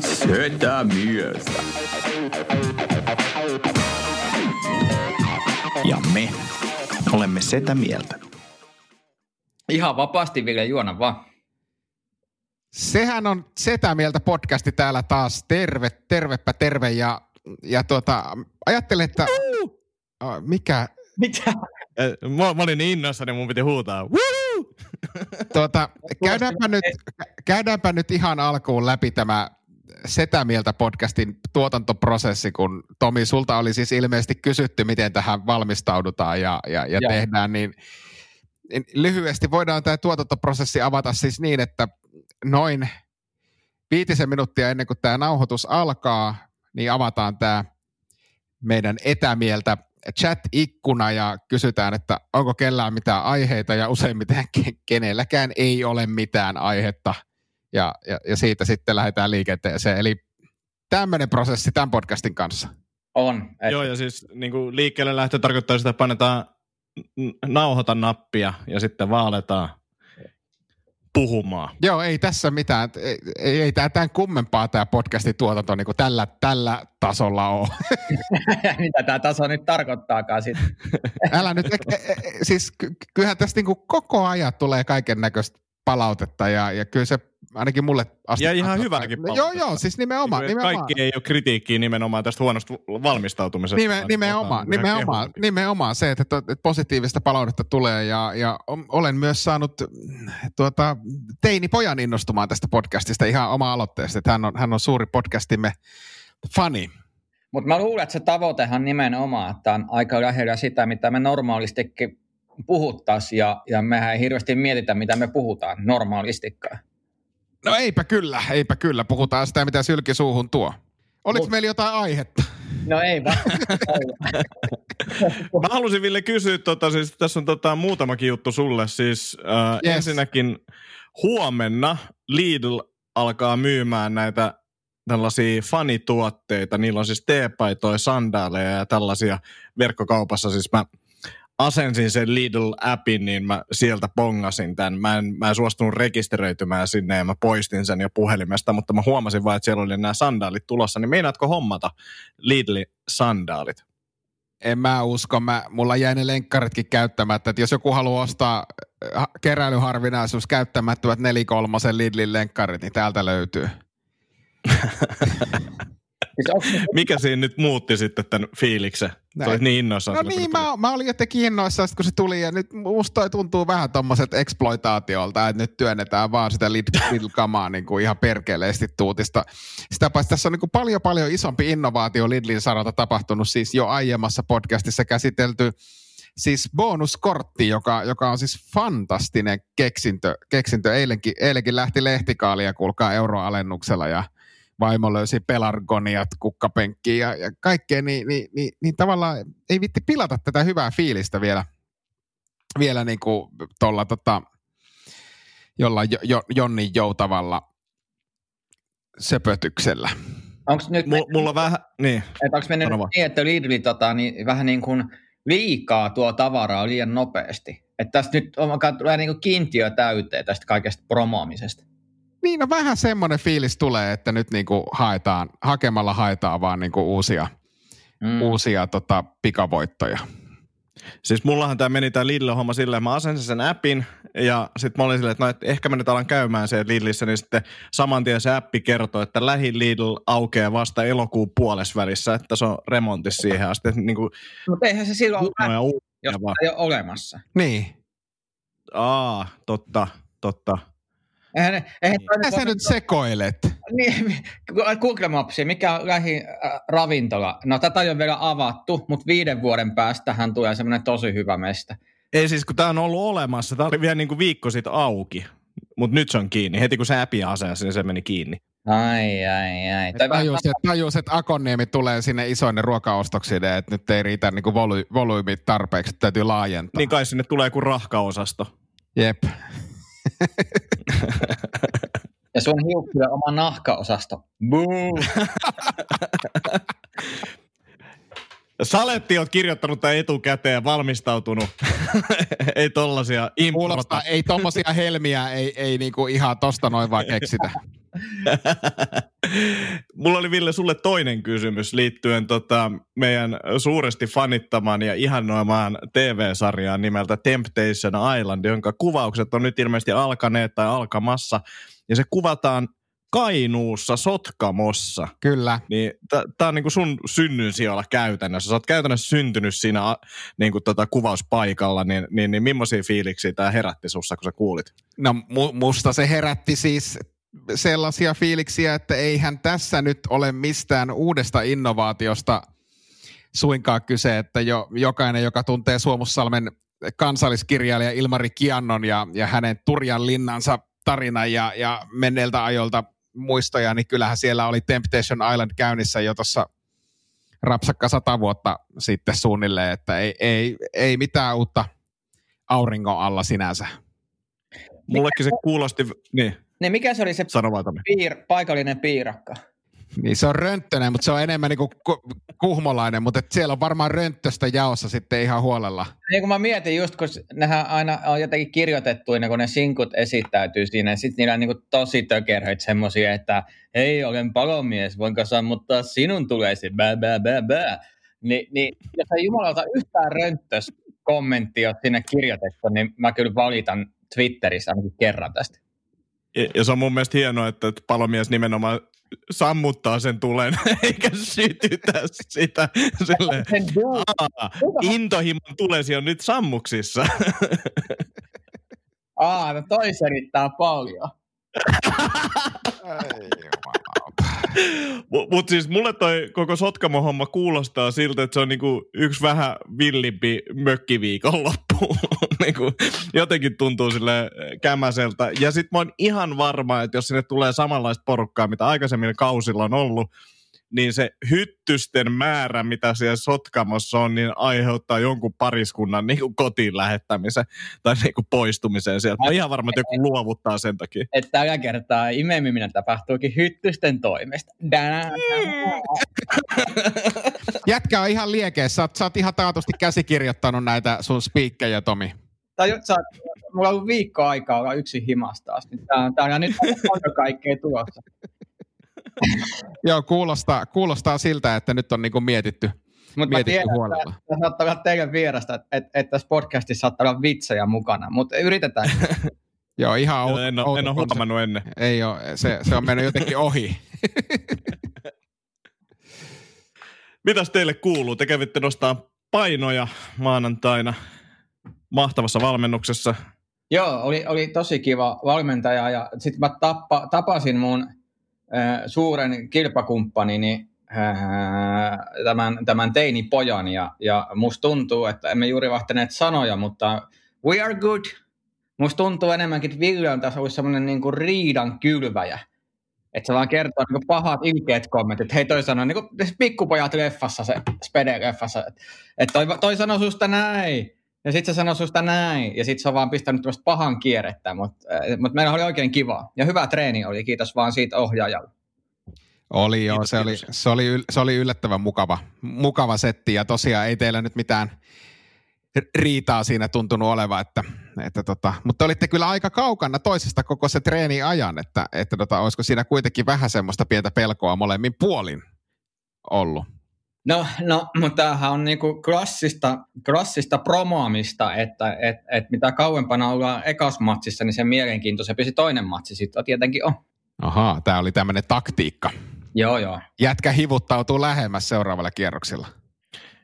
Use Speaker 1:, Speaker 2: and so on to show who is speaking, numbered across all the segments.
Speaker 1: Setä mieltä. Ja me olemme Setä Mieltä.
Speaker 2: Ihan vapaasti Ville juona vaan.
Speaker 3: Sehän on Setä Mieltä podcasti täällä taas. Terve, tervepä terve. Ja, ja tuota, ajattelen, että... Uh! Mikä?
Speaker 2: Mitä?
Speaker 4: Mä, mä olin niin innoissani, mun piti huutaa. Woo!
Speaker 3: Tuota, käydäänpä, nyt, käydäänpä nyt ihan alkuun läpi tämä Setä Mieltä podcastin tuotantoprosessi, kun Tomi, sulta oli siis ilmeisesti kysytty, miten tähän valmistaudutaan ja, ja, ja tehdään, niin, niin lyhyesti voidaan tämä tuotantoprosessi avata siis niin, että noin viitisen minuuttia ennen kuin tämä nauhoitus alkaa, niin avataan tämä meidän etämieltä chat-ikkuna ja kysytään, että onko kellään mitään aiheita ja useimmiten kenelläkään ei ole mitään aihetta ja, ja, ja siitä sitten lähdetään liikenteeseen. Eli tämmöinen prosessi tämän podcastin kanssa.
Speaker 2: On.
Speaker 4: Et... Joo, ja siis niin kuin liikkeelle lähtö tarkoittaa sitä, että painetaan nauhoita nappia ja sitten vaaletaan puhumaan.
Speaker 3: Joo, ei tässä mitään. Ei, ei, ei tämä tämän kummempaa tämä podcastin tuotanto niin kuin tällä, tällä tasolla ole.
Speaker 2: Mitä tämä taso nyt tarkoittaakaan sitten?
Speaker 3: Älä nyt, e, e, e, siis kyllähän tästä niin kuin koko ajan tulee kaiken näköistä palautetta ja, ja kyllä se ainakin mulle
Speaker 4: asti. Ja ihan hyvääkin
Speaker 3: Joo, joo, siis nimenomaan. Niin nimenomaan.
Speaker 4: Kaikki ei ole kritiikkiä nimenomaan tästä huonosta valmistautumisesta.
Speaker 3: Nime, nimenomaan, nimenomaan, nimenomaan se, että, että positiivista palautetta tulee ja, ja olen myös saanut tuota, teini pojan innostumaan tästä podcastista ihan oma aloitteesta, että hän on, hän on suuri podcastimme fani.
Speaker 2: Mutta mä luulen, että se tavoitehan nimenomaan, että on aika lähellä sitä, mitä me normaalistikin puhuttaisiin ja, ja mehän ei hirveästi mietitä, mitä me puhutaan normaalistikaan.
Speaker 3: No eipä kyllä, eipä kyllä. Puhutaan sitä, mitä sylki suuhun tuo. Oliko Mut... meillä jotain aihetta?
Speaker 2: No ei vaan.
Speaker 4: Mä halusin Ville kysyä, tota, siis tässä on tota, muutamakin juttu sulle. Siis äh, yes. ensinnäkin huomenna Lidl alkaa myymään näitä tällaisia fanituotteita. Niillä on siis teepaitoja, sandaaleja ja tällaisia verkkokaupassa. Siis mä asensin sen Lidl-appin, niin mä sieltä pongasin tämän. Mä en, mä en suostunut rekisteröitymään sinne ja mä poistin sen jo puhelimesta, mutta mä huomasin vaan, että siellä oli nämä sandaalit tulossa. Niin meinaatko hommata Lidlin sandaalit?
Speaker 3: En mä usko. Mä, mulla jäi ne lenkkaritkin käyttämättä. Et jos joku haluaa ostaa äh, keräilyharvinaisuus käyttämättömät nelikolmosen Lidlin lenkkarit, niin täältä löytyy.
Speaker 4: Siis Mikä siinä nyt muutti sitten tämän fiiliksen? Näin. niin innoissaan.
Speaker 3: No niin, mä, mä olin jotenkin innoissaan, kun se tuli, ja nyt musta toi tuntuu vähän tommoset exploitaatiolta, että nyt työnnetään vaan sitä Lidl-kamaa niin kuin ihan perkeleesti tuutista. Sitä paitsi tässä on niin kuin paljon paljon isompi innovaatio Lidlin saralta tapahtunut, siis jo aiemmassa podcastissa käsitelty siis bonuskortti, joka, joka on siis fantastinen keksintö. keksintö. Eilenkin, eilenkin lähti lehtikaalia, kuulkaa euroalennuksella ja vaimo löysi pelargoniat kukkapenkkiin ja, ja kaikkea, niin, niin, niin, niin tavallaan ei vitti pilata tätä hyvää fiilistä vielä, vielä niin kuin tuolla tota, jollain jo, jo, Jonnin joutavalla söpötyksellä.
Speaker 2: Onko nyt...
Speaker 4: M- mulla vähän, niin.
Speaker 2: Että onko mennyt niin, että Lidl tota, niin vähän niin kuin liikaa tuo tavaraa liian nopeasti? Että tästä nyt on, tulee niin kuin kiintiö täyteen tästä kaikesta promoamisesta.
Speaker 3: Niin, no vähän semmoinen fiilis tulee, että nyt niinku haetaan, hakemalla haetaan vaan niinku uusia, mm. uusia tota, pikavoittoja.
Speaker 4: Siis mullahan tämä meni tämä Lidl-homma silleen, mä asensin sen appin ja sitten mä olin silleen, että no, et ehkä mä nyt alan käymään se Lidlissä, niin sitten saman tien se appi kertoo, että lähi Lidl aukeaa vasta elokuun puolesvälissä, että se on remontissa siihen asti. Niin kuin,
Speaker 2: Mutta eihän se silloin ole, jos ei ole olemassa.
Speaker 3: Niin.
Speaker 4: Aa, totta, totta.
Speaker 2: Eihän, eihän
Speaker 3: Mitä sä nyt sekoilet?
Speaker 2: Niin, Google Mapsi, mikä on lähi äh, ravintola? No tätä ei ole vielä avattu, mutta viiden vuoden päästähän tulee semmoinen tosi hyvä mestä.
Speaker 4: Ei siis, kun tämä on ollut olemassa, tämä oli vielä niin kuin viikko sitten auki. mutta nyt se on kiinni. Heti kun se äpi asensi, niin se meni kiinni.
Speaker 2: Ai, ai, ai.
Speaker 3: Tajus, että, tajus, että Akonniemi tulee sinne isoine ruokaostoksille, että nyt ei riitä niin kuin voly, volyymit tarpeeksi, että täytyy laajentaa.
Speaker 4: Niin kai sinne tulee kuin rahkaosasto.
Speaker 3: Jep.
Speaker 2: Ja sun hiukkille oma nahkaosasto. Boom!
Speaker 4: Saletti on kirjoittanut tämän etukäteen ja valmistautunut. ei tollasia
Speaker 3: Kuulostaa, ei tommosia helmiä, ei, ei niinku ihan tosta noin vaan keksitä.
Speaker 4: Mulla oli Ville sulle toinen kysymys liittyen tota, meidän suuresti fanittamaan ja ihannoimaan TV-sarjaan nimeltä Temptation Island, jonka kuvaukset on nyt ilmeisesti alkaneet tai alkamassa. Ja se kuvataan Kainuussa, Sotkamossa.
Speaker 3: Kyllä.
Speaker 4: Niin tämä on niinku sun synnyn siellä käytännössä. Sä oot käytännössä syntynyt siinä niinku tota kuvauspaikalla, niin, niin, niin millaisia fiiliksiä tämä herätti sussa, kun sä kuulit?
Speaker 3: No mu- musta se herätti siis sellaisia fiiliksiä, että eihän tässä nyt ole mistään uudesta innovaatiosta suinkaan kyse, että jo, jokainen, joka tuntee Suomussalmen kansalliskirjailija Ilmari Kiannon ja, ja hänen Turjan linnansa tarina ja, ja menneiltä ajolta muistoja, niin kyllähän siellä oli Temptation Island käynnissä jo tuossa rapsakka sata vuotta sitten suunnilleen, että ei, ei, ei mitään uutta auringon alla sinänsä.
Speaker 4: Mullekin se kuulosti, niin.
Speaker 2: Niin mikä se oli se piir, paikallinen piirakka?
Speaker 3: Niin se on rönttönen, mutta se on enemmän niin kuin kuhmolainen, mutta siellä on varmaan rönttöstä jaossa sitten ihan huolella.
Speaker 2: Niin kun mä mietin just, kun nehän aina on jotenkin kirjoitettu, ennen kuin ne sinkut esittäytyy siinä, ja sitten niillä on niin tosi tökeröitä semmoisia, että hei, olen palomies, voinko sammuttaa sinun tulesi, bää, bää, bää, bää. Ni, niin jos ei jumalalta yhtään rönttös kommentti ole sinne kirjoitettu, niin mä kyllä valitan Twitterissä ainakin kerran tästä.
Speaker 4: Ja se on mun mielestä hienoa, että palomies nimenomaan sammuttaa sen tulen, eikä sytytä sitä. Sille, intohimon tulesi on nyt sammuksissa.
Speaker 2: Aa, no toi selittää paljon.
Speaker 4: Mutta siis mulle toi koko Sotkamo-homma kuulostaa siltä, että se on niinku yksi vähän villimpi mökkiviikonloppu. niinku, jotenkin tuntuu sille kämäseltä. Ja sit mä oon ihan varma, että jos sinne tulee samanlaista porukkaa, mitä aikaisemmin kausilla on ollut, niin se hyttysten määrä, mitä siellä Sotkamossa on, niin aiheuttaa jonkun pariskunnan niin kuin kotiin lähettämisen tai niin kuin poistumiseen sieltä. Mä ihan varma, että joku luovuttaa sen takia.
Speaker 2: Että tällä kertaa imeminen tapahtuukin hyttysten toimesta.
Speaker 3: Jätkä on ihan liekeessä. Sä oot, sä oot ihan taatusti käsikirjoittanut näitä sun spiikkejä, Tomi.
Speaker 2: Tai sä, mulla on ollut viikko aikaa olla yksi himasta asti. Tää, tää on nyt aika kaikkea tulossa.
Speaker 3: Joo, kuulostaa, kuulostaa siltä, että nyt on niinku mietitty, Mut mietitty tiedän, huolella.
Speaker 2: Että saattaa olla teidän vierestä, että, että, että tässä podcastissa saattaa olla vitsejä mukana, mutta yritetään.
Speaker 3: Joo, ihan outo,
Speaker 4: en, ole, en ole huomannut ennen.
Speaker 3: Ei ole, se, se on mennyt jotenkin ohi.
Speaker 4: Mitäs teille kuuluu? Te kävitte nostaa painoja maanantaina mahtavassa valmennuksessa.
Speaker 2: Joo, oli, oli tosi kiva valmentaja ja sitten mä tappa, tapasin mun suuren kilpakumppanini äh, tämän, tämän teinipojan ja, ja musta tuntuu, että emme juuri vahtaneet sanoja, mutta we are good. Musta tuntuu enemmänkin, että Ville on tässä ollut semmoinen niin kuin riidan kylväjä. Että se vaan kertoo niin pahat ilkeät kommentit. Hei toi sanoi, niin kuin pikkupojat leffassa, se Spede-leffassa, että et toi, toi sanoi susta näin. Ja sitten se sanoi susta näin, ja sitten se on vaan pistänyt tämmöistä pahan kierrettä, mutta mut meillä oli oikein kiva. Ja hyvä treeni oli, kiitos vaan siitä ohjaajalle.
Speaker 3: Oli joo, se oli, se, oli, se oli yllättävän mukava, mukava setti, ja tosiaan ei teillä nyt mitään riitaa siinä tuntunut olevan, että, että tota, mutta olitte kyllä aika kaukana toisesta koko se treeni ajan, että, että tota, olisiko siinä kuitenkin vähän semmoista pientä pelkoa molemmin puolin ollut.
Speaker 2: No, no mutta tämähän on niinku klassista, klassista promoamista, että et, et mitä kauempana ollaan ekas matsissa, niin se mielenkiintoisempi se toinen matsi sitten tietenkin on.
Speaker 3: Ahaa, tämä oli tämmöinen taktiikka.
Speaker 2: Joo, joo.
Speaker 3: Jätkä hivuttautuu lähemmäs seuraavalla kierroksella.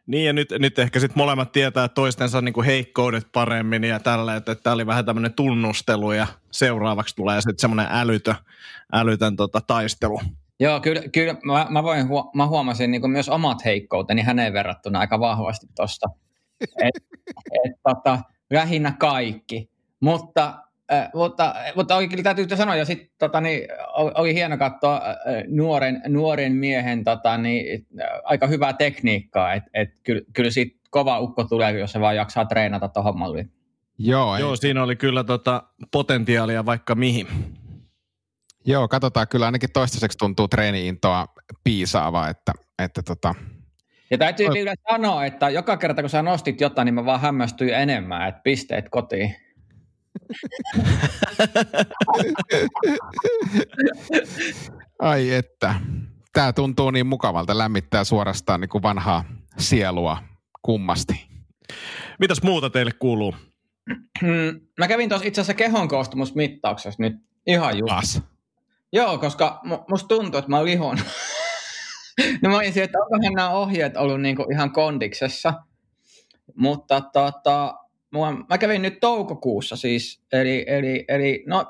Speaker 4: Niin ja nyt, nyt ehkä sitten molemmat tietää toistensa niinku heikkoudet paremmin ja tällä, että tämä oli vähän tämmöinen tunnustelu ja seuraavaksi tulee sitten semmoinen älytön, älytön tota, taistelu.
Speaker 2: Joo, kyllä, kyllä mä, mä, voin, mä huomasin niin myös omat heikkouteni häneen verrattuna aika vahvasti tuosta. Et, et, tota, lähinnä kaikki. Mutta Äh, mutta, mutta oli, kyllä täytyy sanoa, ja sitten tota, niin, oli, oli, hieno katsoa äh, nuoren, nuoren miehen tota, niin, äh, aika hyvää tekniikkaa, että et, kyllä, kyllä siitä kova ukko tulee, jos se vaan jaksaa treenata tuohon malliin.
Speaker 4: Joo, Joo siinä oli kyllä tota potentiaalia vaikka mihin.
Speaker 3: Joo, katsotaan. Kyllä ainakin toistaiseksi tuntuu treeniintoa piisaavaa, että, että tota...
Speaker 2: Ja täytyy o... vielä sanoa, että joka kerta kun sä nostit jotain, niin mä vaan hämmästyin enemmän, että pisteet kotiin.
Speaker 3: Ai että. Tämä tuntuu niin mukavalta, lämmittää suorastaan niin kuin vanhaa sielua kummasti.
Speaker 4: Mitäs muuta teille kuuluu?
Speaker 2: Hmm, mä kävin tuossa itse asiassa kehon koostumusmittauksessa nyt ihan just. Joo, koska musta tuntuu, että mä oon lihon. no mä olin että onkohan nämä ohjeet ollut niinku ihan kondiksessa. Mutta tota, mua, mä kävin nyt toukokuussa siis, eli, eli, eli no,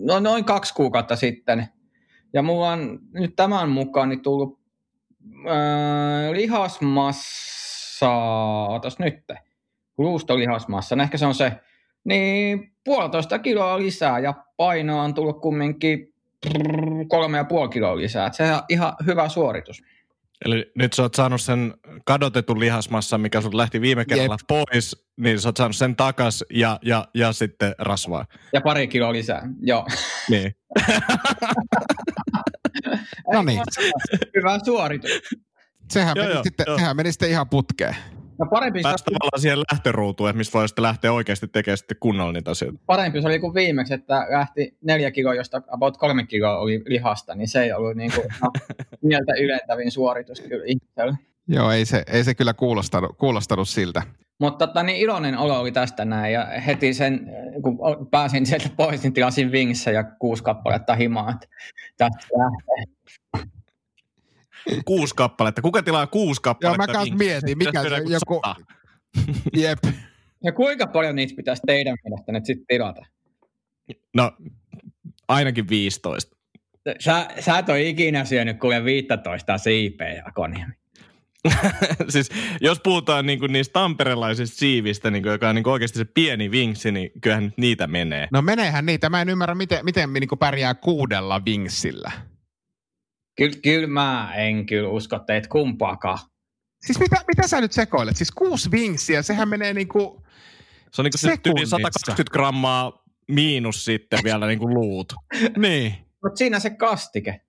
Speaker 2: no, noin kaksi kuukautta sitten. Ja mulla on nyt tämän mukaan niin tullut äh, lihasmassa, otas nyt, luustolihasmassa, no ehkä se on se, niin puolitoista kiloa lisää ja paino on tullut kumminkin kolme ja puoli kiloa lisää. Et se on ihan hyvä suoritus.
Speaker 4: Eli nyt sä oot saanut sen kadotetun lihasmassa, mikä sun lähti viime kerralla Jep. pois, niin sä oot saanut sen takas ja, ja, ja sitten rasvaa.
Speaker 2: Ja pari kiloa lisää, joo.
Speaker 4: Niin.
Speaker 3: no niin.
Speaker 2: Hyvä suoritus.
Speaker 3: Sehän, joo, meni, joo, sitten, joo. sehän meni sitten ihan putkeen.
Speaker 2: No parempi
Speaker 4: Päästä tavallaan siihen lähtöruutuun, että mistä voi sitten lähteä oikeasti tekemään sitten kunnolla niitä asioita.
Speaker 2: Parempi se oli kuin viimeksi, että lähti neljä kiloa, josta about kolme kiloa oli lihasta, niin se ei ollut niin kuin, no, mieltä ylentävin suoritus kyllä itsellä.
Speaker 3: Joo, ei se, ei se kyllä kuulostanut, kuulostanut siltä.
Speaker 2: Mutta tota, niin iloinen olo oli tästä näin ja heti sen, kun pääsin sieltä pois, niin tilasin ja kuusi kappaletta himaa, että tästä lähtee
Speaker 4: kuusi kappaletta. Kuka tilaa kuusi kappaletta?
Speaker 3: Joo, mä kanssa mietin, mikä se joku... Jep.
Speaker 2: Ja kuinka paljon niitä pitäisi teidän mielestä nyt sitten tilata?
Speaker 4: No, ainakin 15.
Speaker 2: Sä, sä et ole ikinä syönyt kuule 15 siipeä, Akoniemi.
Speaker 4: siis jos puhutaan niinku niistä tamperelaisista siivistä, niinku, joka on niinku oikeasti se pieni vinksi, niin kyllähän niitä menee.
Speaker 3: No meneehän niitä. Mä en ymmärrä, miten, miten niinku pärjää kuudella vinksillä.
Speaker 2: Kyllä, kyllä mä en kyllä usko teitä kumpaakaan.
Speaker 3: Siis mitä, mitä sä nyt sekoilet? Siis kuusi vinksiä, sehän menee niinku
Speaker 4: Se on niinku yli 120 grammaa miinus sitten vielä niinku luut.
Speaker 3: niin.
Speaker 2: Mutta siinä se kastike.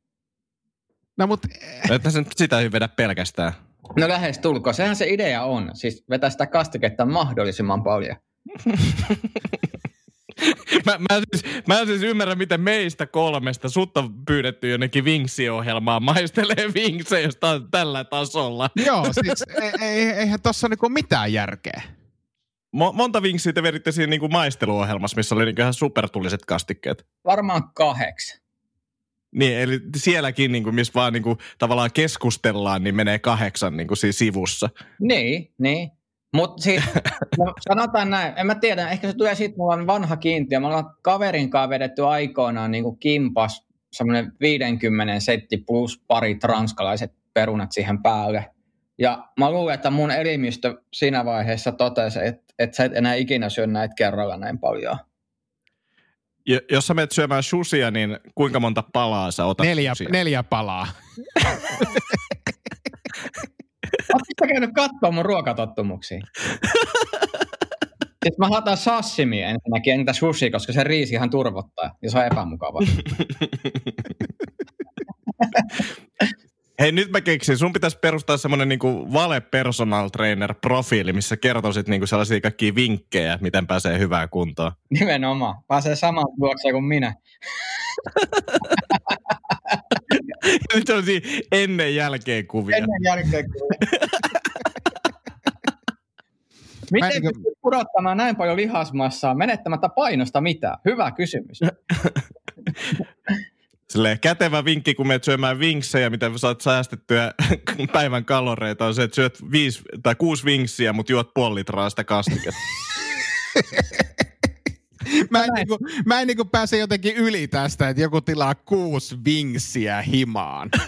Speaker 3: No mut...
Speaker 4: Että sen sitä ei vedä pelkästään.
Speaker 2: No lähes tulko. Sehän se idea on. Siis vetää sitä kastiketta mahdollisimman paljon.
Speaker 4: mä, mä, siis, mä siis ymmärrän, miten meistä kolmesta sut on pyydetty jonnekin Vinksi-ohjelmaan maistelee Vinksejä, jos on tällä tasolla.
Speaker 3: Joo, siis e, e, eihän tossa niinku mitään järkeä.
Speaker 4: Mo- monta vinksiä te veditte siinä niinku maisteluohjelmassa, missä oli niinku ihan supertulliset kastikkeet?
Speaker 2: Varmaan kahdeksan.
Speaker 4: Niin, eli sielläkin, niin kuin, missä vaan niin kuin, tavallaan keskustellaan, niin menee kahdeksan niin kuin, siinä sivussa.
Speaker 2: Niin, niin. Mutta siis, no, sanotaan näin, en mä tiedä, ehkä se tulee siitä, mulla on vanha kiintiö. Me ollaan kaverin kanssa vedetty aikoinaan niin kuin kimpas semmoinen 50 setti plus pari transkalaiset perunat siihen päälle. Ja mä luulen, että mun elimistö siinä vaiheessa totesi, että, että sä et enää ikinä syö näitä kerralla näin paljon.
Speaker 4: Ja, jos sä menet syömään susia, niin kuinka monta palaa sä otat
Speaker 3: Neljä, neljä palaa.
Speaker 2: Oletko käynyt katsoa mun ruokatottumuksia? Siis mä hataan sashimi ensinnäkin, entä sushi, koska se riisi ihan turvottaa ja se on epämukava.
Speaker 4: Hei, nyt mä keksin. Sun pitäisi perustaa semmoinen niinku vale personal trainer profiili, missä kertoisit niinku sellaisia kaikkia vinkkejä, miten pääsee hyvään kuntoon.
Speaker 2: Nimenomaan. Pääsee samaan tuokseen kuin minä.
Speaker 4: Nyt on ennen jälkeen kuvia.
Speaker 2: Ennen jälkeen kuvia. Miten niin kuin... pudottamaan näin paljon lihasmassaa menettämättä painosta mitään? Hyvä kysymys.
Speaker 4: Silleen, kätevä vinkki, kun menet syömään vinksejä, mitä saat säästettyä päivän kaloreita, on se, että syöt viisi tai kuusi vinksiä, mutta juot puoli litraa sitä kastiketta.
Speaker 3: Mä en, niinku, mä en niinku pääse jotenkin yli tästä, että joku tilaa kuusi vinksiä himaan.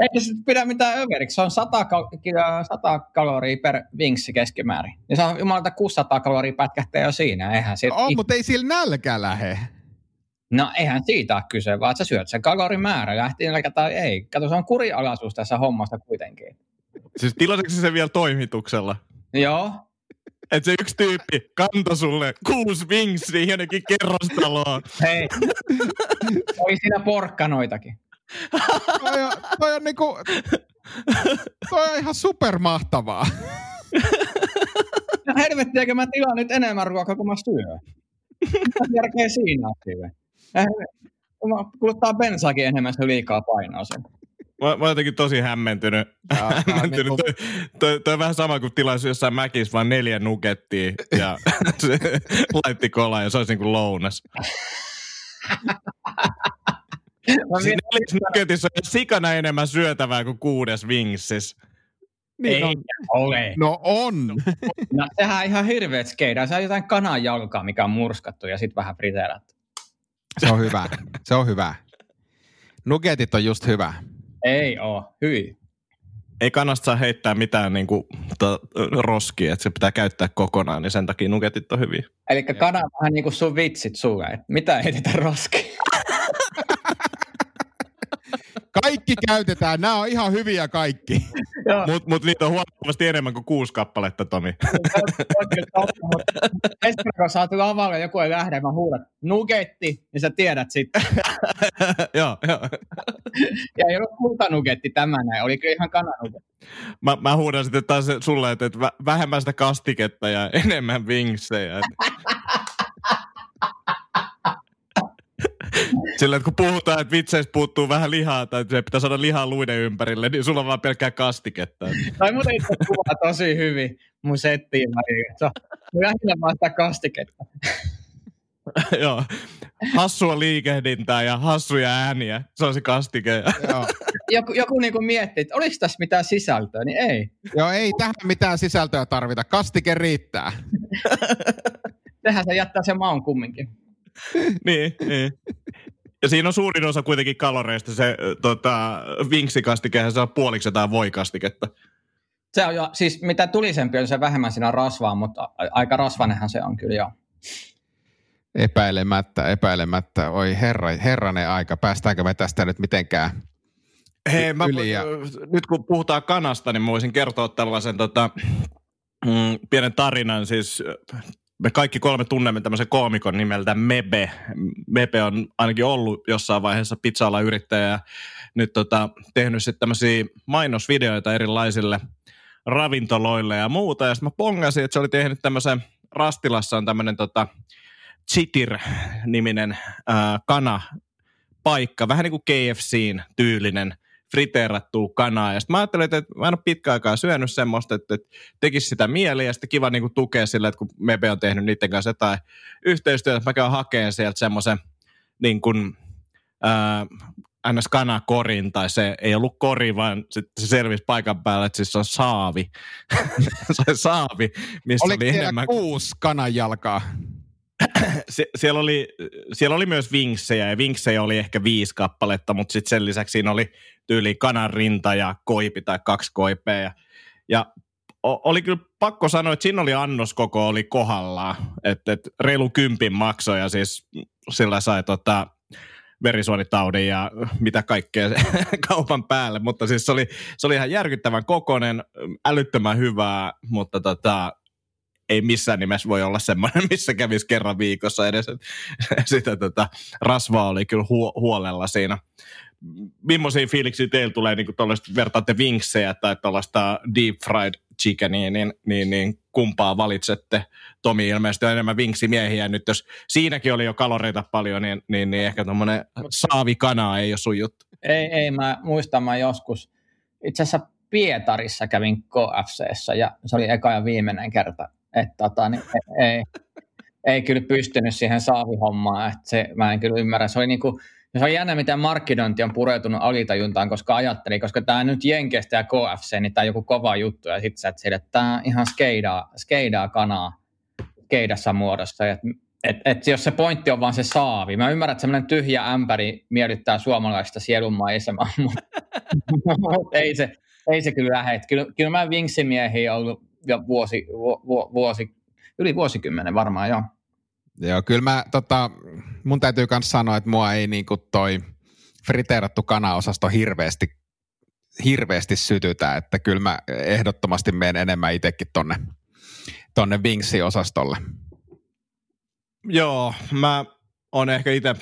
Speaker 2: Ei se pidä mitään överiksi. Se on 100, kal- 100 kaloria per vingssi keskimäärin. Ja se on jumalata 600 kaloria pätkähtää jo siinä. Eihän siitä...
Speaker 3: On, mutta ei sillä nälkä lähe.
Speaker 2: No eihän siitä ole kyse, vaan että sä syöt sen kalorimäärä, lähti nälkä tai ei. Kato, se on kurialaisuus tässä hommassa kuitenkin.
Speaker 4: Siis tilasitko se vielä toimituksella?
Speaker 2: Joo.
Speaker 4: Että se yksi tyyppi kantoi sulle kuusi vinksiä jonnekin kerrostaloon.
Speaker 2: Hei, oli siinä porkkanoitakin.
Speaker 3: Toi on, toi on niinku, toi on ihan supermahtavaa.
Speaker 2: No helvettiäkö mä tilaan nyt enemmän ruokaa kuin mä syön. Mitä järkeä siinä on? Eh, Kuluttaa bensaakin enemmän, se liikaa painoa sen.
Speaker 4: Mä, mä oon jotenkin tosi hämmentynyt.
Speaker 3: Jaa, tää on
Speaker 4: hämmentynyt.
Speaker 3: niinku-
Speaker 4: Toi, toi, toi, on vähän sama kuin tilaisi jossain mäkissä vaan neljä nukettia ja se laitti kolaan ja se olisi niin kuin lounas.
Speaker 2: Mä mietin,
Speaker 4: neljäs nuketissa on sikana enemmän syötävää kuin kuudes vingssis.
Speaker 2: ei
Speaker 3: on.
Speaker 2: ole.
Speaker 3: No on.
Speaker 2: No, sehän on ihan hirveet skeidaa. Se on jotain kananjalkaa, mikä on murskattu ja sitten vähän friteerattu.
Speaker 3: Se on hyvä. Se on hyvä. Nugetit on just hyvä.
Speaker 2: Ei oo, hyi.
Speaker 4: Ei kannasta saa heittää mitään niin kuin, to, roskia, että se pitää käyttää kokonaan, niin sen takia nuketit on hyviä.
Speaker 2: Eli kana on vähän niin kuin sun vitsit sulle, että mitä heitetään roskiin.
Speaker 3: Kaikki käytetään. Nämä on ihan hyviä kaikki.
Speaker 4: Mutta mut niitä on huomattavasti enemmän kuin kuusi kappaletta, Tomi.
Speaker 2: Kun saatu lavalle joku ei lähde, mä huudan nugetti, niin sä tiedät sitten.
Speaker 4: joo, joo.
Speaker 2: Ja ei ollut kultanugetti tämä näin, oli kyllä ihan kananugetti.
Speaker 4: Mä, mä huudan sitten taas sulle, että, että vä- vähemmän sitä kastiketta ja enemmän vinksejä. Sillä, että kun puhutaan, että vitseistä puuttuu vähän lihaa tai että se pitää saada lihaa luiden ympärille, niin sulla on vaan pelkkää kastiketta.
Speaker 2: Tai muuten itse kuvaa tosi hyvin mun settiin. Lähinnä vaan sitä kastiketta.
Speaker 4: Joo. Hassua liikehdintää ja hassuja ääniä. Se on se kastike.
Speaker 3: Joo.
Speaker 2: Joku, joku niin miettii, että oliko tässä mitään sisältöä, niin ei.
Speaker 3: Joo, ei tähän mitään sisältöä tarvita. Kastike riittää.
Speaker 2: Tehän se jättää sen maun kumminkin.
Speaker 4: niin, niin. Ja siinä on suurin osa kuitenkin kaloreista se tota, vinksikastikehän se on puoliksi jotain voikastiketta.
Speaker 2: Se on jo, siis mitä tulisempi on se vähemmän siinä on rasvaa, mutta aika rasvanenhan se on kyllä joo.
Speaker 3: Epäilemättä, epäilemättä. Oi herra, herranen aika. Päästäänkö me tästä nyt mitenkään?
Speaker 4: Hei, mä,
Speaker 3: Yli ja-
Speaker 4: nyt kun puhutaan kanasta, niin mä voisin kertoa tällaisen tota, mm, pienen tarinan. Siis me kaikki kolme tunnemme tämmöisen koomikon nimeltä Mebe. Mebe on ainakin ollut jossain vaiheessa pizza yrittäjä ja nyt tota, tehnyt sitten tämmöisiä mainosvideoita erilaisille ravintoloille ja muuta. Ja sitten mä pongasin, että se oli tehnyt tämmöisen, Rastilassa on tämmöinen tota, Chitir-niminen ää, kana paikka, vähän niin kuin KFCin tyylinen friteerattua kanaa. Ja sitten mä ajattelin, että mä en ole pitkä aikaa syönyt semmoista, että, että tekisi sitä mieli ja sitten kiva niin kuin tukea sillä, että kun Mebe on tehnyt niiden kanssa jotain yhteistyötä, että mä käyn hakemaan sieltä semmoisen niin kuin, ää, ns. kanakorin, tai se ei ollut kori, vaan se selvisi paikan päällä, että siis se on saavi. se on saavi, missä
Speaker 3: Oliko
Speaker 4: oli enemmän
Speaker 3: kuusi kananjalkaa?
Speaker 4: se, siellä, oli, siellä oli myös vinksejä, ja vinksejä oli ehkä viisi kappaletta, mutta sitten sen lisäksi siinä oli tyyli kanan rinta ja koipi tai kaksi koipea. Ja, ja oli kyllä pakko sanoa, että siinä oli annoskoko oli kohdallaan, että et reilu kympin maksoi ja siis sillä sai tota, verisuonitaudin ja mitä kaikkea kaupan päälle, mutta siis se oli, se oli ihan järkyttävän kokonen, älyttömän hyvää, mutta tota, ei missään nimessä voi olla semmoinen, missä kävisi kerran viikossa edes. Sitä tota, rasvaa oli kyllä huo- huolella siinä. Millaisia fiiliksiä teillä tulee, niin kun vertaatte vinksejä tai tuollaista deep fried chickenia, niin, niin, niin kumpaa valitsette? Tomi ilmeisesti on enemmän vinksimiehiä. Nyt jos siinäkin oli jo kaloreita paljon, niin, niin, niin ehkä tuommoinen saavikana ei ole sun juttu.
Speaker 2: Ei, ei, mä muistan mä joskus, itse asiassa Pietarissa kävin KFCssä ja se oli eka ja viimeinen kerta, että tota, niin, ei, ei, kyllä pystynyt siihen saavihommaan, että se, mä en kyllä ymmärrä, se oli niinku, se on jännä, miten markkinointi on pureutunut alitajuntaan, koska ajatteli, koska tämä nyt Jenkestä ja KFC, niin tämä on joku kova juttu, ja sitten sä et että tämä ihan skeidaa, skeidaa kanaa skeidassa muodossa, ja et, et jos se pointti on vaan se saavi. Mä ymmärrän, että semmoinen tyhjä ämpäri miellyttää suomalaista sielunmaisemaa, mutta ei se, ei se kyllä lähde. Kyllä, kyllä mä vinksimiehiä ollut jo vuosi, vu, vuosi, yli vuosikymmenen varmaan joo.
Speaker 3: Joo, kyllä mä, tota, mun täytyy myös sanoa, että mua ei niinku toi friteerattu kana-osasto hirveästi, hirveästi sytytä, että kyllä mä ehdottomasti menen enemmän itsekin tonne, tonne Wingsi-osastolle.
Speaker 4: Joo, mä on ehkä itse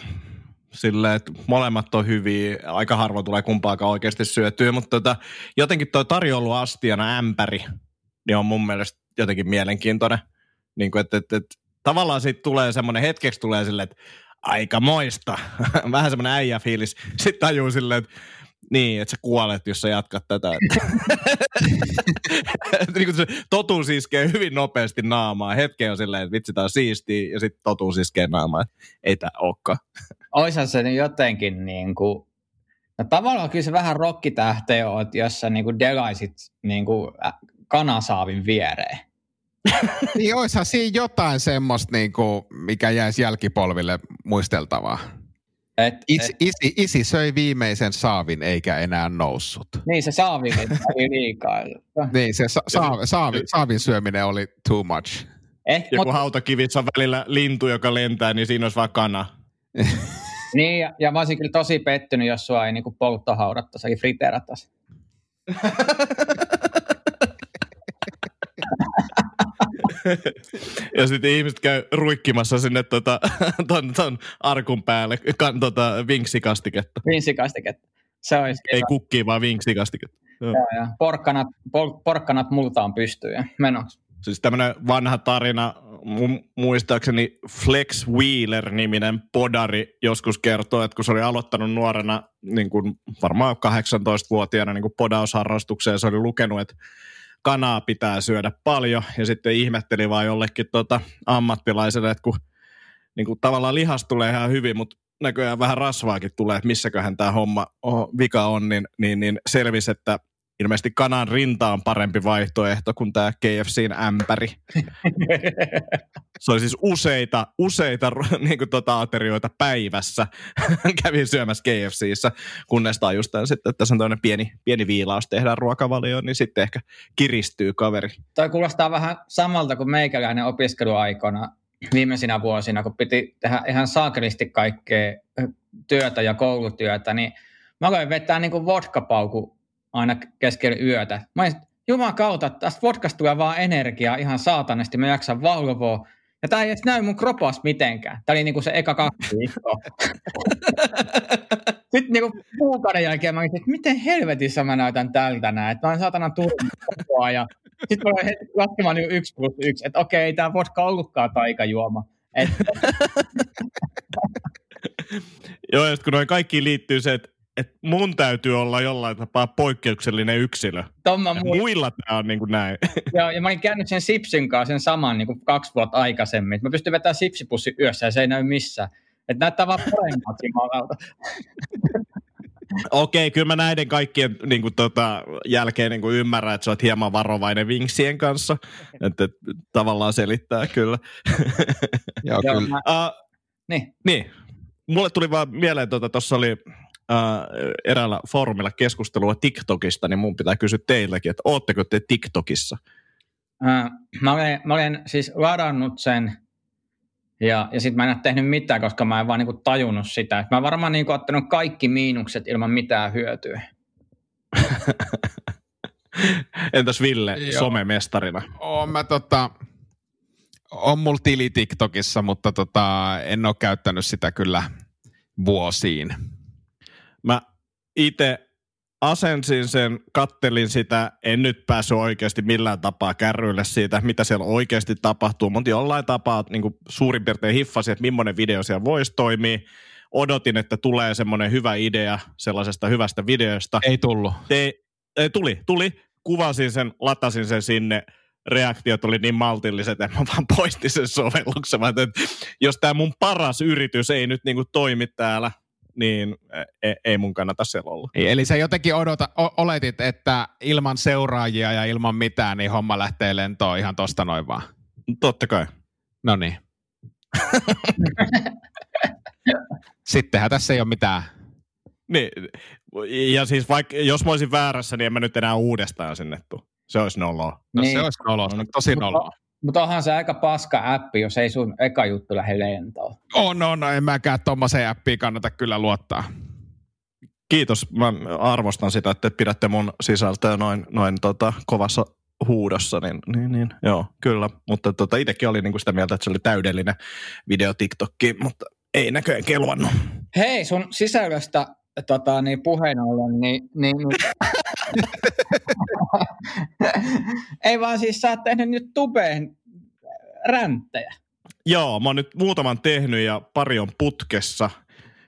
Speaker 4: silleen, että molemmat on hyviä, aika harvoin tulee kumpaakaan oikeasti syötyä, mutta tota, jotenkin toi tarjouluastiana ämpäri, niin on mun mielestä jotenkin mielenkiintoinen. Niin kuin, että, että, että tavallaan siitä tulee semmoinen, hetkeksi tulee silleen, että aika moista. Vähän semmoinen äijäfiilis. Sitten tajuu silleen, että niin, että sä kuolet, jos sä jatkat tätä. niin se totuus iskee hyvin nopeasti naamaa. Hetken on silleen, että vitsi, tää on siistiä, ja sitten totuus iskee naamaa, ei tää olekaan.
Speaker 2: Oishan se jotenkin niin kuin, no tavallaan kyllä se vähän rokkitähteä on, että jos sä niin kuin delaisit niin kuin kanasaavin viereen.
Speaker 3: niin oishan siinä jotain semmoista, niin kuin, mikä jäisi jälkipolville muisteltavaa. Et, isi, et, isi, isi söi viimeisen saavin eikä enää noussut.
Speaker 2: Niin se saavi oli liikaa.
Speaker 3: niin se sa, sa, saavi, saavin syöminen oli too much.
Speaker 4: Eh, ja kun mut... hautakivissä on välillä lintu, joka lentää, niin siinä olisi vaan kana.
Speaker 2: niin, ja, ja mä olisin kyllä tosi pettynyt, jos sua ei niinku polttohaudattaisi, eli friteerattaisi.
Speaker 4: ja sitten ihmiset käy ruikkimassa sinne tota, ton, ton arkun päälle kan, tota, vinksikastiketta.
Speaker 2: Vinksikastiketta. Se olisi
Speaker 4: Ei kukkii, vaan vinksikastiketta.
Speaker 2: Joo. Joo, ja porkkanat, por, porkkanat multaan pystyyn menoksi.
Speaker 4: Siis tämmöinen vanha tarina, muistaakseni Flex Wheeler-niminen podari joskus kertoo, että kun se oli aloittanut nuorena, niin kuin varmaan 18-vuotiaana niin kuin podausharrastukseen, se oli lukenut, että kanaa pitää syödä paljon. Ja sitten ihmetteli vaan jollekin tota ammattilaiselle, että kun niin kuin tavallaan lihas tulee ihan hyvin, mutta näköjään vähän rasvaakin tulee, että missäköhän tämä homma oh, vika on, niin, niin, niin selvisi, että ilmeisesti kanan rinta on parempi vaihtoehto kuin tämä KFCn ämpäri. Se oli siis useita, useita niin kuin tota, aterioita päivässä. Kävin syömässä KFCissä, kunnes tajustan sitten, että tässä on tämmöinen pieni, pieni viilaus, tehdään ruokavalio, niin sitten ehkä kiristyy kaveri.
Speaker 2: Toi kuulostaa vähän samalta kuin meikäläinen opiskeluaikana viimeisinä vuosina, kun piti tehdä ihan saakelisti kaikkea työtä ja koulutyötä, niin mä aloin vetää niin kuin vodkapauku aina keskellä yötä. Mä olisin, Juman kautta, tästä vodkasta tulee vaan energiaa ihan saatanasti, mä jaksan valvoa. Ja tää ei edes näy mun kropas mitenkään. Tää oli niinku se eka kaksi viikkoa. Sitten niinku kuukauden jälkeen mä olisin, että miten helvetissä mä näytän tältä näin. Että mä oon saatana turvaa ja sitten mä olin laskemaan niinku yksi plus yksi, että okei, ei tää vodka ollutkaan taikajuoma. Et...
Speaker 4: Joo, ja kun noin kaikki liittyy se, että että mun täytyy olla jollain tapaa poikkeuksellinen yksilö.
Speaker 2: Tomma
Speaker 4: mui... Muilla tämä on niin kuin näin.
Speaker 2: Joo, ja mä olin käynyt sen Sipsin kanssa sen saman niin kuin kaksi vuotta aikaisemmin. Mä pystyn vetämään sipsipussi yössä ja se ei näy missään. Että näyttää vaan paremmat jumalauta.
Speaker 4: Okei, kyllä mä näiden kaikkien niin kuin, tota, jälkeen niin kuin ymmärrän, että sä oot hieman varovainen vinksien kanssa. Että et, tavallaan selittää kyllä.
Speaker 3: Joo, kyllä.
Speaker 2: Uh, niin.
Speaker 4: niin. Mulle tuli vaan mieleen, tuossa tota, oli äh, eräällä foorumilla keskustelua TikTokista, niin mun pitää kysyä teilläkin, että ootteko te TikTokissa?
Speaker 2: Äh, mä, olen, mä olen siis ladannut sen ja, ja sitten mä en ole tehnyt mitään, koska mä en vaan niinku tajunnut sitä. mä varmaan niinku ottanut kaikki miinukset ilman mitään hyötyä.
Speaker 4: Entäs Ville, Joo. somemestarina?
Speaker 3: Oon mä tota, on mulla tili TikTokissa, mutta tota, en ole käyttänyt sitä kyllä vuosiin.
Speaker 4: Mä itse asensin sen, kattelin sitä, en nyt päässyt oikeasti millään tapaa kärryille siitä, mitä siellä oikeasti tapahtuu, mutta jollain tapaa niin kuin suurin piirtein hiffasin, että millainen video siellä voisi toimia. Odotin, että tulee semmoinen hyvä idea sellaisesta hyvästä videosta.
Speaker 3: Ei tullut.
Speaker 4: Te, ei, tuli, tuli. Kuvasin sen, latasin sen sinne, reaktiot oli niin maltilliset, että mä vaan poistin sen sovelluksen. Mä että jos tämä mun paras yritys ei nyt niinku toimi täällä, niin ei, e, ei mun kannata siellä olla.
Speaker 3: Eli sä jotenkin odota, o- oletit, että ilman seuraajia ja ilman mitään, niin homma lähtee lentoon ihan tosta noin vaan?
Speaker 4: Totta kai.
Speaker 3: No niin. Sittenhän tässä ei ole mitään.
Speaker 4: Niin, ja siis vaikka, jos mä olisin väärässä, niin en mä nyt enää uudestaan sinne tuu. Se olisi noloa.
Speaker 3: No niin. se olisi noloa, se on tosi noloa.
Speaker 2: Mutta onhan se aika paska appi, jos ei sun eka juttu lähde lentoon.
Speaker 3: On, on, no, en mäkään tuommoiseen appiin kannata kyllä luottaa.
Speaker 4: Kiitos, mä arvostan sitä, että pidätte mun sisältöä noin, noin tota, kovassa huudossa, niin, niin, niin joo, kyllä. Mutta tota, itsekin oli niinku sitä mieltä, että se oli täydellinen video TikTokki, mutta ei näköjään kelvannut.
Speaker 2: Hei, sun sisällöstä tota, niin puheen ollen, niin, niin, niin ei vaan siis sä oot tehnyt nyt tubeen ränttejä.
Speaker 4: Joo, mä oon nyt muutaman tehnyt ja pari on putkessa.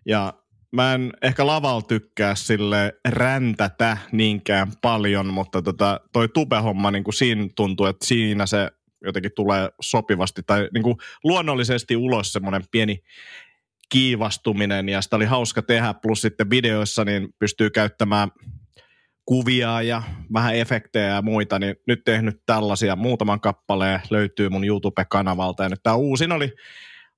Speaker 4: Ja mä en ehkä laval tykkää sille räntätä niinkään paljon, mutta tota, toi tube-homma, niin kuin siinä tuntuu, että siinä se jotenkin tulee sopivasti tai niin kuin luonnollisesti ulos semmoinen pieni kiivastuminen ja sitä oli hauska tehdä, plus sitten videoissa niin pystyy käyttämään kuvia ja vähän efektejä ja muita, niin nyt tehnyt tällaisia muutaman kappaleen, löytyy mun YouTube-kanavalta ja nyt tämä uusin oli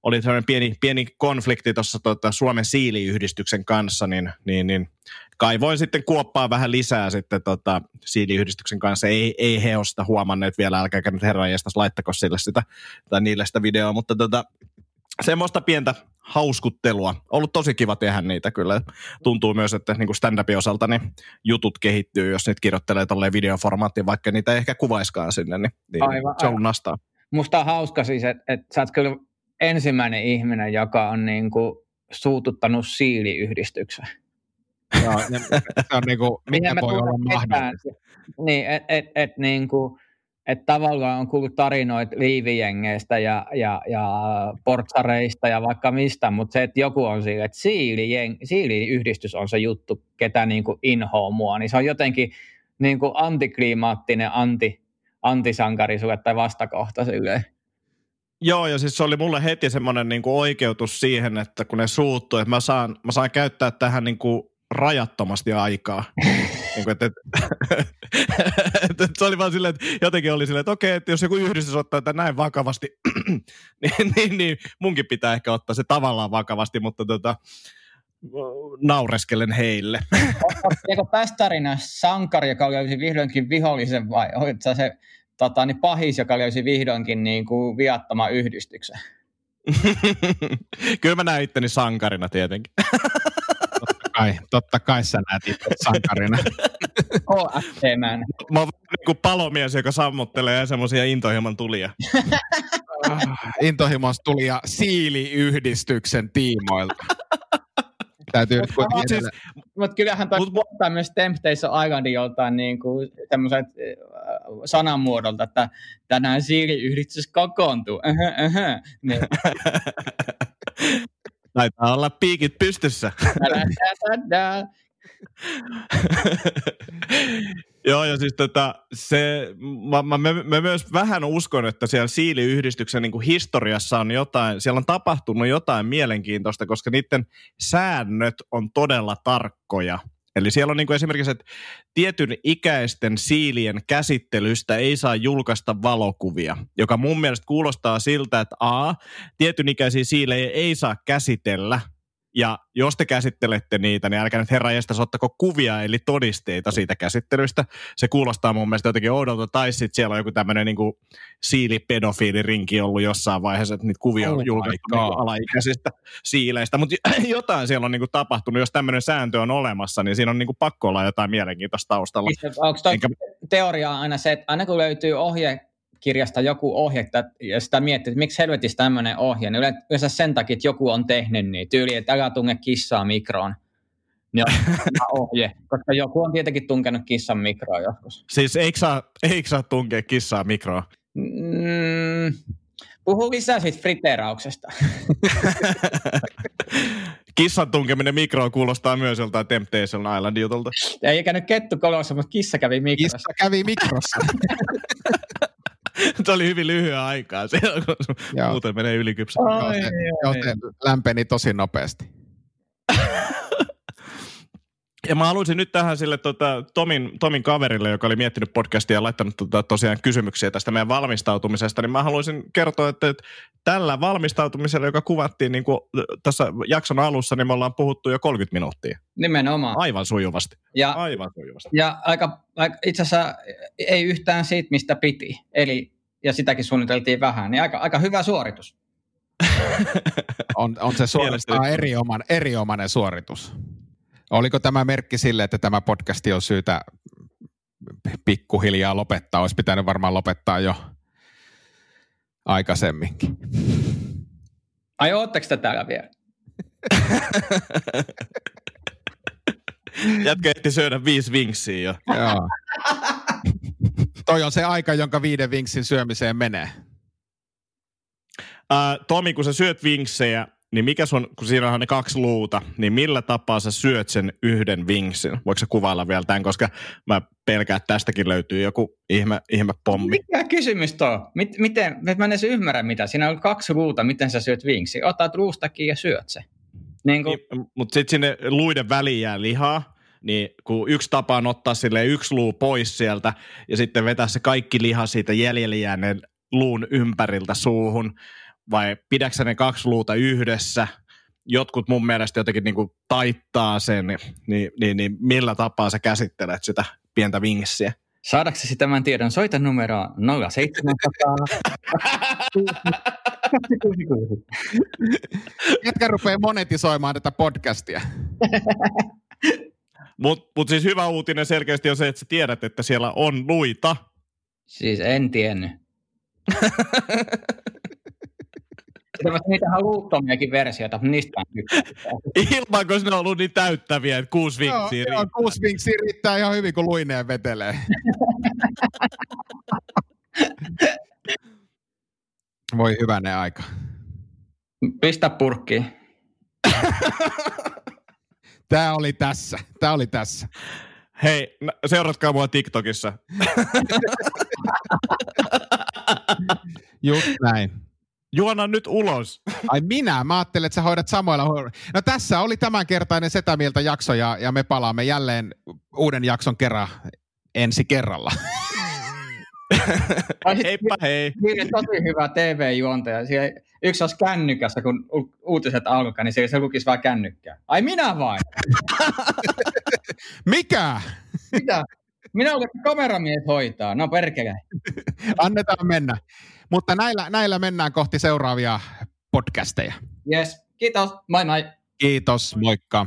Speaker 4: oli sellainen pieni, pieni konflikti tuossa tota Suomen siiliyhdistyksen kanssa, niin, niin, niin kaivoin sitten kuoppaa vähän lisää sitten tota siiliyhdistyksen kanssa. Ei, ei he ole sitä huomanneet vielä, älkääkä nyt herran laittako sille sitä, tai niille sitä videoa, mutta tota, semmoista pientä hauskuttelua. Ollut tosi kiva tehdä niitä kyllä. Tuntuu myös, että niin stand-upin osalta niin jutut kehittyy, jos niitä kirjoittelee tolleen videoformaattiin, vaikka niitä ei ehkä kuvaiskaan sinne, niin, niin aivan, se on nastaa.
Speaker 2: Musta on hauska siis, että, että sä oot kyllä ensimmäinen ihminen, joka on niin kuin suututtanut siiliyhdistyksen.
Speaker 3: Joo, se on niin kuin, mikä voi olla mahdollista.
Speaker 2: Niin, että et, et, niin kuin, että tavallaan on kuullut tarinoita liivijengeistä ja, ja, ja portsareista ja vaikka mistä, mutta se, että joku on sille, että siili, siiliyhdistys on se juttu, ketä niin kuin inhoa mua, niin se on jotenkin niin kuin antikliimaattinen anti, antisankari sulle tai vastakohta sille.
Speaker 4: Joo, ja siis se oli mulle heti semmoinen niin kuin oikeutus siihen, että kun ne suuttuu, että mä saan, mä saan käyttää tähän niin kuin rajattomasti aikaa. niin kuin, että, että, se oli vaan silleen, että jotenkin oli silleen, että okei, että jos joku yhdistys ottaa tätä näin vakavasti, niin, niin, niin, munkin pitää ehkä ottaa se tavallaan vakavasti, mutta tota, naureskelen heille.
Speaker 2: Oletko tässä tarinassa sankari, joka löysi vihdoinkin vihollisen vai oletko se tota, niin pahis, joka löysi vihdoinkin niin kuin viattoman yhdistyksen?
Speaker 4: Kyllä mä näin itteni sankarina tietenkin
Speaker 3: kai, totta kai sä näet itse sankarina.
Speaker 2: OFT-man.
Speaker 4: Mä oon niin kuin palomies, joka sammuttelee semmoisia intohimon tulia.
Speaker 3: Ah, intohimon tulia siiliyhdistyksen tiimoilta. Täytyy nyt
Speaker 2: kuitenkin siis, Mutta kyllähän toi mut, myös Temptation Islandin joltain niin kuin semmoiset äh, sanamuodolta, että tänään siiliyhdistys kokoontuu. Öhö, öhö. Niin.
Speaker 4: Taitaa olla piikit pystyssä. Joo, ja siis tota, se, mä, mä, mä, mä, myös vähän uskon, että siellä siiliyhdistyksen niin kuin historiassa on jotain, siellä on tapahtunut jotain mielenkiintoista, koska niiden säännöt on todella tarkkoja. Eli siellä on niin kuin esimerkiksi, että tietyn ikäisten siilien käsittelystä ei saa julkaista valokuvia, joka mun mielestä kuulostaa siltä, että A, tietyn ikäisiä siilejä ei saa käsitellä – ja jos te käsittelette niitä, niin älkää nyt herra jästäs ottako kuvia eli todisteita siitä käsittelystä. Se kuulostaa mun mielestä jotenkin oudolta. Tai sitten siellä on joku tämmöinen niin siilipedofiilirinki ollut jossain vaiheessa, että niitä kuvia on oh julkaistu niin alaikäisistä siileistä. Mutta jotain siellä on niin kuin tapahtunut. Jos tämmöinen sääntö on olemassa, niin siinä on niin kuin pakko olla jotain mielenkiintoista taustalla.
Speaker 2: Onko Enkä... teoria aina se, että aina kun löytyy ohje kirjasta joku ohje, ja sitä miettii, että miksi helvetissä tämmöinen ohje, niin yleensä sen takia, että joku on tehnyt niin tyyli, että älä tunge kissaa mikroon. Niin ohje, koska joku on tietenkin tunkenut kissan mikroon joskus.
Speaker 4: Siis eikö saa, eikö saa tunkea kissaa mikroon? Mm,
Speaker 2: puhu lisää siitä friterauksesta.
Speaker 4: Kissan tunkeminen mikroon kuulostaa myös joltain Temptation Island jutulta.
Speaker 2: Ei käynyt kettu kolossa, mutta kissa kävi mikrossa.
Speaker 3: Kissa kävi mikrossa.
Speaker 4: se oli hyvin lyhyen aikaa. Se, muuten menee ylikypsä.
Speaker 3: Joten lämpeni tosi nopeasti.
Speaker 4: Ja mä haluaisin nyt tähän sille tota, Tomin, Tomin kaverille, joka oli miettinyt podcastia ja laittanut tota, tosiaan kysymyksiä tästä meidän valmistautumisesta, niin mä haluaisin kertoa, että, että tällä valmistautumisella, joka kuvattiin niin kuin tässä jakson alussa, niin me ollaan puhuttu jo 30 minuuttia.
Speaker 2: Nimenomaan.
Speaker 4: Aivan sujuvasti.
Speaker 2: Ja,
Speaker 4: Aivan sujuvasti.
Speaker 2: Ja aika, aika, itse asiassa ei yhtään siitä, mistä piti. Eli, ja sitäkin suunniteltiin vähän, niin aika, aika hyvä suoritus.
Speaker 3: on, on se suorastaan eriomainen, eriomainen suoritus. Oliko tämä merkki sille, että tämä podcasti on syytä pikkuhiljaa lopettaa? Olisi pitänyt varmaan lopettaa jo aikaisemminkin.
Speaker 2: Ai ootteko te täällä vielä?
Speaker 4: Jätkä ehti syödä viisi vinksiä jo.
Speaker 3: Joo. Toi on se aika, jonka viiden vinksin syömiseen menee.
Speaker 4: Uh, Tomi, kun sä syöt vinksejä, niin mikä sun, kun siinä on ne kaksi luuta, niin millä tapaa sä syöt sen yhden vinksin? Voiko sä kuvailla vielä tämän, koska mä pelkään, että tästäkin löytyy joku ihme, ihme pommi.
Speaker 2: Mikä kysymys tuo? Miten, mä en edes ymmärrä mitä. Siinä on kaksi luuta, miten sä syöt vinksi. Otat luustakin ja syöt se.
Speaker 4: Niin kun... niin, Mutta sitten sinne luiden väliin jää lihaa, niin kun yksi tapa on ottaa sille yksi luu pois sieltä ja sitten vetää se kaikki liha siitä jäljellä jääneen luun ympäriltä suuhun, vai pidäksä ne kaksi luuta yhdessä, jotkut mun mielestä jotenkin niin kuin taittaa sen, niin, niin, niin millä tapaa sä käsittelet sitä pientä vingissiä?
Speaker 2: Saadaksesi tämän tiedon, soita numeroa 0700.
Speaker 3: Ketkä rupeaa monetisoimaan tätä podcastia?
Speaker 4: Mutta mut siis hyvä uutinen selkeästi on se, että sä tiedät, että siellä on luita.
Speaker 2: Siis en tiennyt. niitä on luuttomiakin versioita, mutta niistä
Speaker 4: Ilman, kun ne on ollut niin täyttäviä, että kuusi vinksiä
Speaker 3: joo, joo, kuusi vinksiä riittää ihan hyvin, kun luineen vetelee. Voi hyvänä aika.
Speaker 2: Pistä purkkiin.
Speaker 3: Tämä oli tässä. Tämä oli tässä.
Speaker 4: Hei, seuratkaa mua TikTokissa.
Speaker 3: Just näin.
Speaker 4: Juona nyt ulos.
Speaker 3: Ai minä? Mä ajattelin, että sä hoidat samoilla No tässä oli tämänkertainen Setä Mieltä jakso ja, ja me palaamme jälleen uuden jakson kerran ensi kerralla.
Speaker 4: Heippa hei.
Speaker 2: Niin, tosi hyvä TV-juontaja. Siellä yksi olisi kännykässä, kun uutiset alkaa, niin se lukisi vaan kännykkää. Ai minä vain?
Speaker 3: Mikä?
Speaker 2: Mitä? Minä olen kameramies hoitaa. No perkele.
Speaker 3: Annetaan mennä. Mutta näillä, näillä mennään kohti seuraavia podcasteja.
Speaker 2: Yes. Kiitos. Moi moi.
Speaker 3: Kiitos. Moikka.